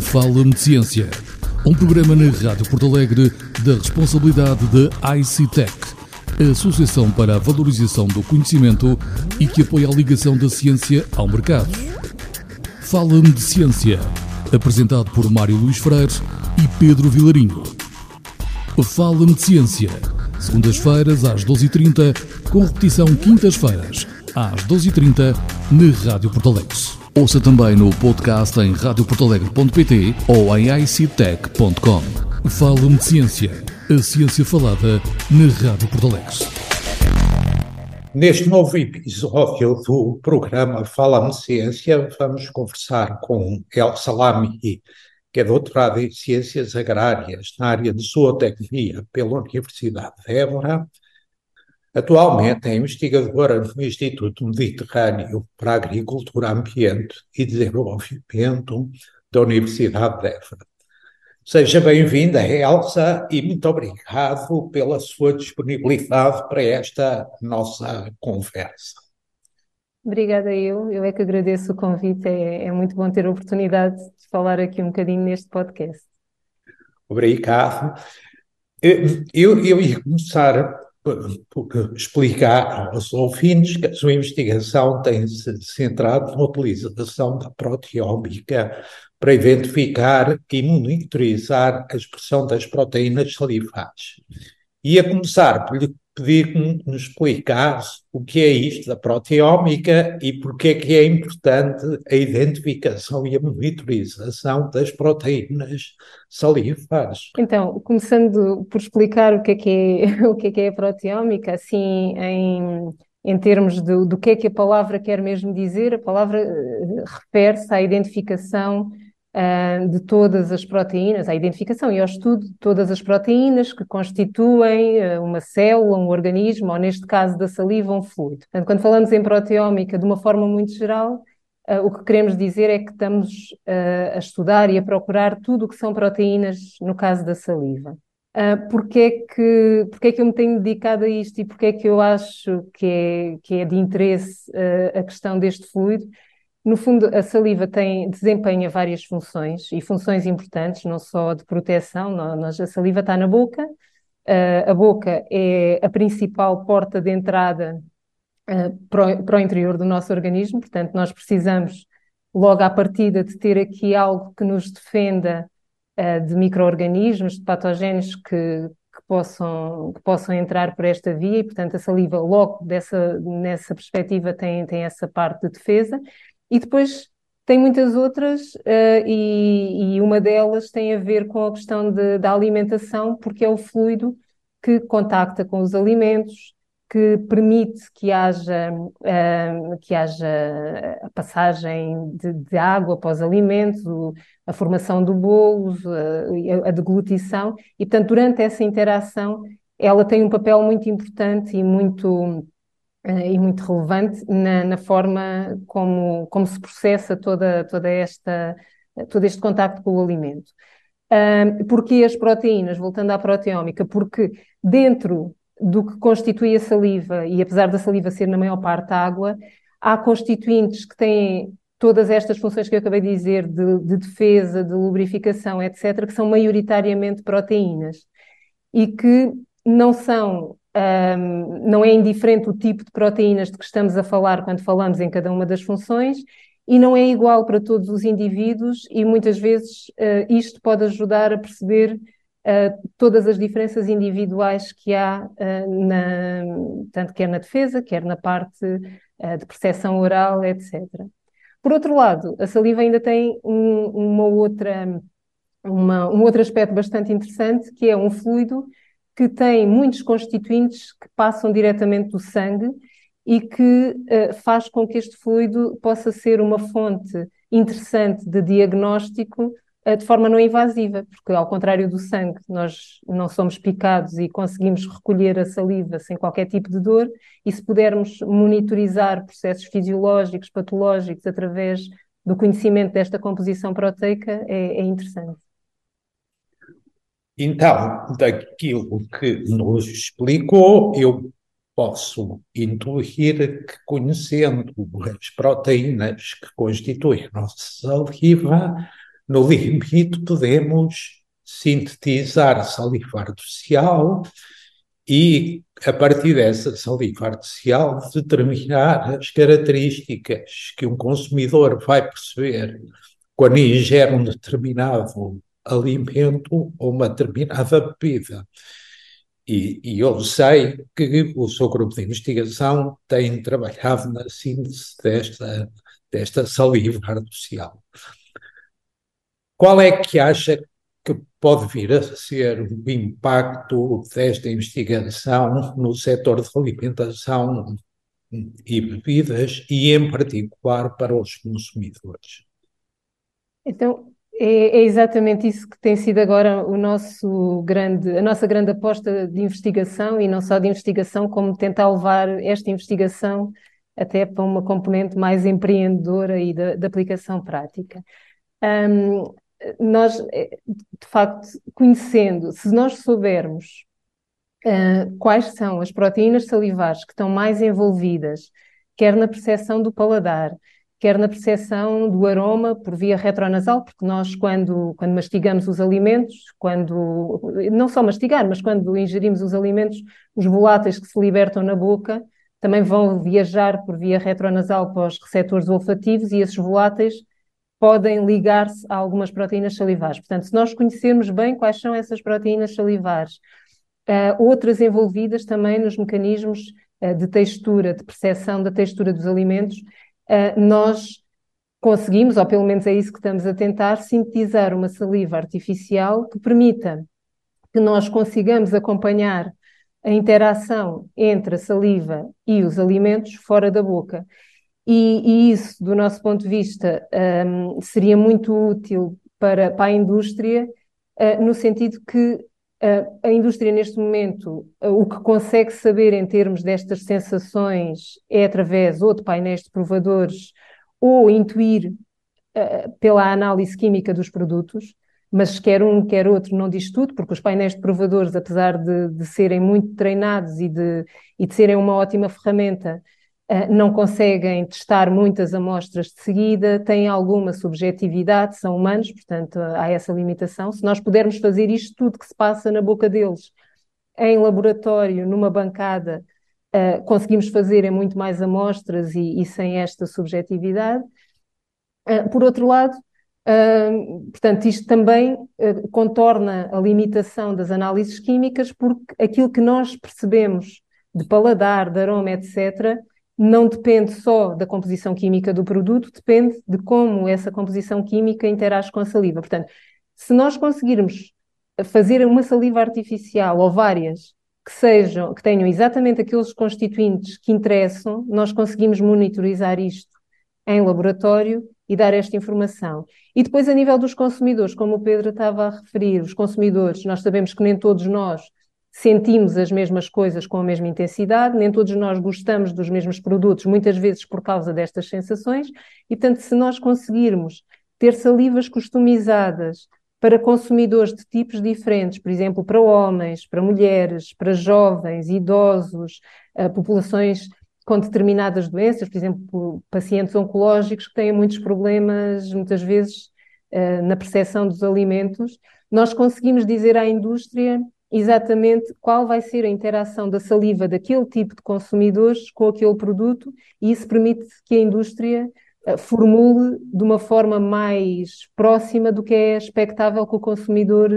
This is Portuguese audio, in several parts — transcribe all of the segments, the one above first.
Fala-me de Ciência, um programa na Rádio Porto Alegre da responsabilidade da ICTEC, a Associação para a Valorização do Conhecimento e que apoia a ligação da ciência ao mercado. Fala-me de Ciência, apresentado por Mário Luís Freire e Pedro Vilarinho. Fala-me de Ciência, segundas-feiras às 12h30, com repetição quintas-feiras às 12h30 na Rádio Porto Alegre. Ouça também no podcast em radioportalegre.pt ou em ictech.com. Fala-me de Ciência, a ciência falada na Rádio Porto Alegre. Neste novo episódio do programa Fala-me de Ciência, vamos conversar com Elsa Lamy, que é doutorada em Ciências Agrárias na área de Zootecnia pela Universidade de Évora, Atualmente é investigadora no Instituto Mediterrâneo para Agricultura, Ambiente e Desenvolvimento da Universidade de Évora. Seja bem-vinda, Elsa, e muito obrigado pela sua disponibilidade para esta nossa conversa. Obrigada eu, eu é que agradeço o convite, é, é muito bom ter a oportunidade de falar aqui um bocadinho neste podcast. Obrigado. Eu, eu ia começar explicar aos ouvintes que a sua investigação tem se centrado na utilização da proteómica para identificar e monitorizar a expressão das proteínas salivares. E a começar por lhe pedir que nos explicasse o que é isto da proteómica e porque é que é importante a identificação e a monitorização das proteínas salivares. Então, começando por explicar o que é que é, o que é, que é a proteómica, assim, em, em termos do, do que é que a palavra quer mesmo dizer, a palavra eh, refere-se à identificação uh, de todas as proteínas, à identificação e ao estudo de todas as proteínas que constituem uh, uma célula, um organismo, ou neste caso da saliva, um fluido. Portanto, quando falamos em proteómica de uma forma muito geral, Uh, o que queremos dizer é que estamos uh, a estudar e a procurar tudo o que são proteínas no caso da saliva. Uh, porque, é que, porque é que eu me tenho dedicado a isto e porque é que eu acho que é, que é de interesse uh, a questão deste fluido? No fundo, a saliva tem, desempenha várias funções e funções importantes, não só de proteção, nós, a saliva está na boca, uh, a boca é a principal porta de entrada uh, para, o, para o interior do nosso organismo, portanto, nós precisamos, logo à partida, de ter aqui algo que nos defenda uh, de micro-organismos, de patógenos que, que possam, que possam entrar por esta via e, portanto, a saliva, logo dessa, nessa perspectiva, tem, tem essa parte de defesa. E depois tem muitas outras, uh, e, e, uma delas tem a ver com a questão de, da alimentação, porque é o fluido que contacta com os alimentos, que permite que haja, uh, que haja a passagem de, de, água para os alimentos, o, a formação do bolo, a, a deglutição, e portanto, durante essa interação, ela tem um papel muito importante e muito e muito relevante na, na, forma como, como se processa toda, toda esta, todo este contacto com o alimento. Uh, porque as proteínas, voltando à proteómica, porque dentro do que constitui a saliva, e apesar da saliva ser na maior parte água, há constituintes que têm todas estas funções que eu acabei de dizer, de, de defesa, de lubrificação, etc., que são maioritariamente proteínas e que não são um, não é indiferente o tipo de proteínas de que estamos a falar quando falamos em cada uma das funções e não é igual para todos os indivíduos e muitas vezes uh, isto pode ajudar a perceber uh, todas as diferenças individuais que há uh, na, tanto quer na defesa, quer na parte de percepção oral, etc. Por outro lado, a saliva ainda tem um, uma outra, uma, um outro aspecto bastante interessante, que é um fluido que tem muitos constituintes que passam diretamente do sangue e que uh, faz com que este fluido possa ser uma fonte interessante de diagnóstico uh, de forma não invasiva, porque ao contrário do sangue, nós não somos picados e conseguimos recolher a saliva sem qualquer tipo de dor, e se pudermos monitorizar processos fisiológicos, patológicos, através do conhecimento desta composição proteica, é, é interessante. Então, daquilo que nos explicou, eu posso intuir que, conhecendo as proteínas que constituem a nossa saliva, No limite, podemos sintetizar saliva artificial e, a partir dessa saliva artificial, determinar as características que um consumidor vai perceber quando ingere um determinado alimento ou uma determinada bebida. E, e, eu sei que o seu grupo de investigação tem trabalhado na síntese desta, desta saliva artificial. Qual é que acha que pode vir a ser o impacto desta investigação no setor de alimentação e bebidas e, em particular, para os consumidores? Então, é, é, exatamente isso que tem sido agora o nosso grande, a nossa grande aposta de investigação e não só de investigação, como tentar levar esta investigação até para uma componente mais empreendedora e de aplicação prática. Um, nós, eh, de facto, conhecendo, se nós soubermos uh, quais são as proteínas salivares que estão mais envolvidas, quer na percepção do paladar, quer na percepção do aroma por via retronasal, porque nós, quando, quando mastigamos os alimentos, quando não só mastigar, mas quando ingerimos os alimentos, os voláteis que se libertam na boca também vão viajar por via retronasal para os receptores olfativos e esses voláteis podem ligar-se a algumas proteínas salivares. Portanto, se nós conhecermos bem quais são essas proteínas salivares, uh, outras envolvidas também nos mecanismos uh, de textura, de percepção da textura dos alimentos, nós conseguimos, ou pelo menos é isso que estamos a tentar, sintetizar uma saliva artificial que permita que nós consigamos acompanhar a interação entre a saliva e os alimentos fora da boca. E, e isso, do nosso ponto de vista, um, seria muito útil para, para a indústria, uh, no sentido que a indústria, neste momento, o que consegue saber em termos destas sensações é através ou de painéis de provadores ou intuir pela análise química dos produtos mas quer um, quer outro não diz tudo, porque os painéis de provadores, apesar de, de serem muito treinados e de, e de serem uma ótima ferramenta, não conseguem testar muitas amostras de seguida, têm alguma subjetividade, são humanos, portanto há essa limitação. Se nós pudermos fazer isto tudo que se passa na boca deles em laboratório, numa bancada, uh, conseguimos fazer em muito mais amostras e, e sem esta subjetividade. Por outro lado, portanto, isto também contorna a limitação das análises químicas, porque aquilo que nós percebemos de paladar, de aroma, etc., não depende só da composição química do produto, depende de como essa composição química interage com a saliva. Portanto, se nós conseguirmos fazer uma saliva artificial ou várias que sejam, que tenham exatamente aqueles constituintes que interessam, nós conseguimos monitorizar isto em laboratório e dar esta informação. E depois, a nível dos consumidores, como o Pedro estava a referir, os consumidores, nós sabemos que nem todos nós sentimos as mesmas coisas com a mesma intensidade, nem todos nós gostamos dos mesmos produtos, muitas vezes por causa destas sensações, e portanto, se nós conseguirmos ter salivas customizadas para consumidores de tipos diferentes, por exemplo, para homens, para mulheres, para jovens, idosos, uh, populações com determinadas doenças, por exemplo, pacientes oncológicos que têm muitos problemas, muitas vezes, uh, na percepção dos alimentos, nós conseguimos dizer à indústria exatamente qual vai ser a interação da saliva daquele tipo de consumidores com aquele produto, e isso permite que a indústria uh, formule de uma forma mais próxima do que é expectável que o consumidor,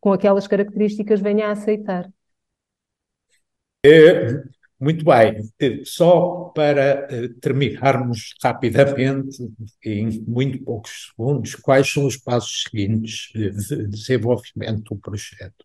com aquelas características, venha a aceitar. É, muito bem, só para eh, terminarmos rapidamente, em muito poucos segundos, quais são os passos seguintes de desenvolvimento do projeto?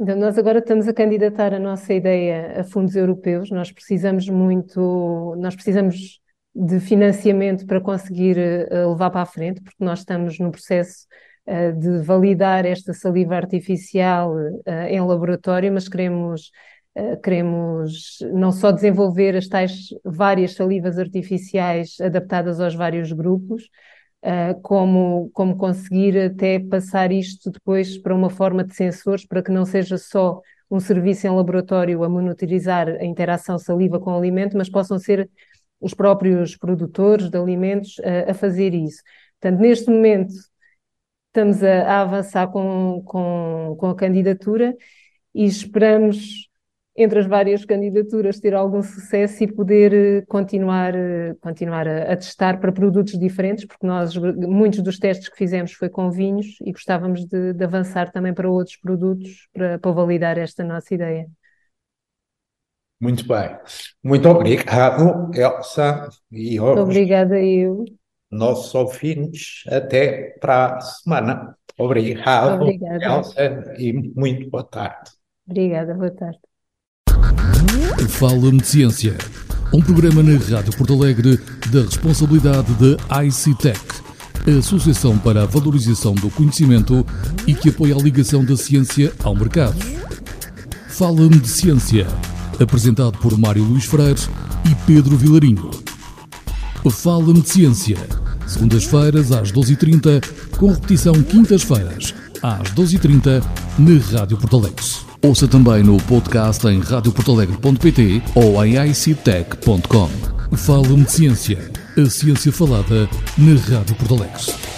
Então, nós agora estamos a candidatar a nossa ideia a fundos europeus. Nós precisamos muito, nós precisamos de financiamento para conseguir eh, levar para a frente, porque nós estamos no processo uh, de validar esta saliva artificial uh, em laboratório, mas queremos eh, queremos não só desenvolver as tais várias salivas artificiais adaptadas aos vários grupos, eh, como, como conseguir até passar isto depois para uma forma de sensores, para que não seja só um serviço em laboratório a monitorizar a interação saliva com o alimento, mas possam ser os próprios produtores de alimentos a, a fazer isso. Portanto, neste momento, estamos a, a avançar com, com, com a candidatura e esperamos, entre as várias candidaturas, ter algum sucesso e poder eh, continuar, eh, continuar a, a, testar para produtos diferentes, porque nós, muitos dos testes que fizemos foi com vinhos e gostávamos de, de avançar também para outros produtos para, para validar esta nossa ideia. Muito bem. Muito obrigado, Elsa. E hoje, Obrigada eu. Nossos ouvintes, até para a semana. Obrigado, Obrigada. Elsa, e muito boa tarde. Obrigada, boa tarde. Fala-me de Ciência, um programa na Rádio Porto Alegre da responsabilidade da ICTEC, a Associação para a Valorização do Conhecimento e que apoia a ligação da ciência ao mercado. Fala-me de Ciência apresentado por Mário Luís Freire e Pedro Vilarinho. Fala-me de Ciência, segundas-feiras às 12h30, com repetição quintas-feiras às 12h30 na Rádio Porto Alegre. Ouça também no podcast em radioportalegre.pt ou em ictech.com. Fala-me de Ciência, a ciência falada na Rádio Porto Alegre.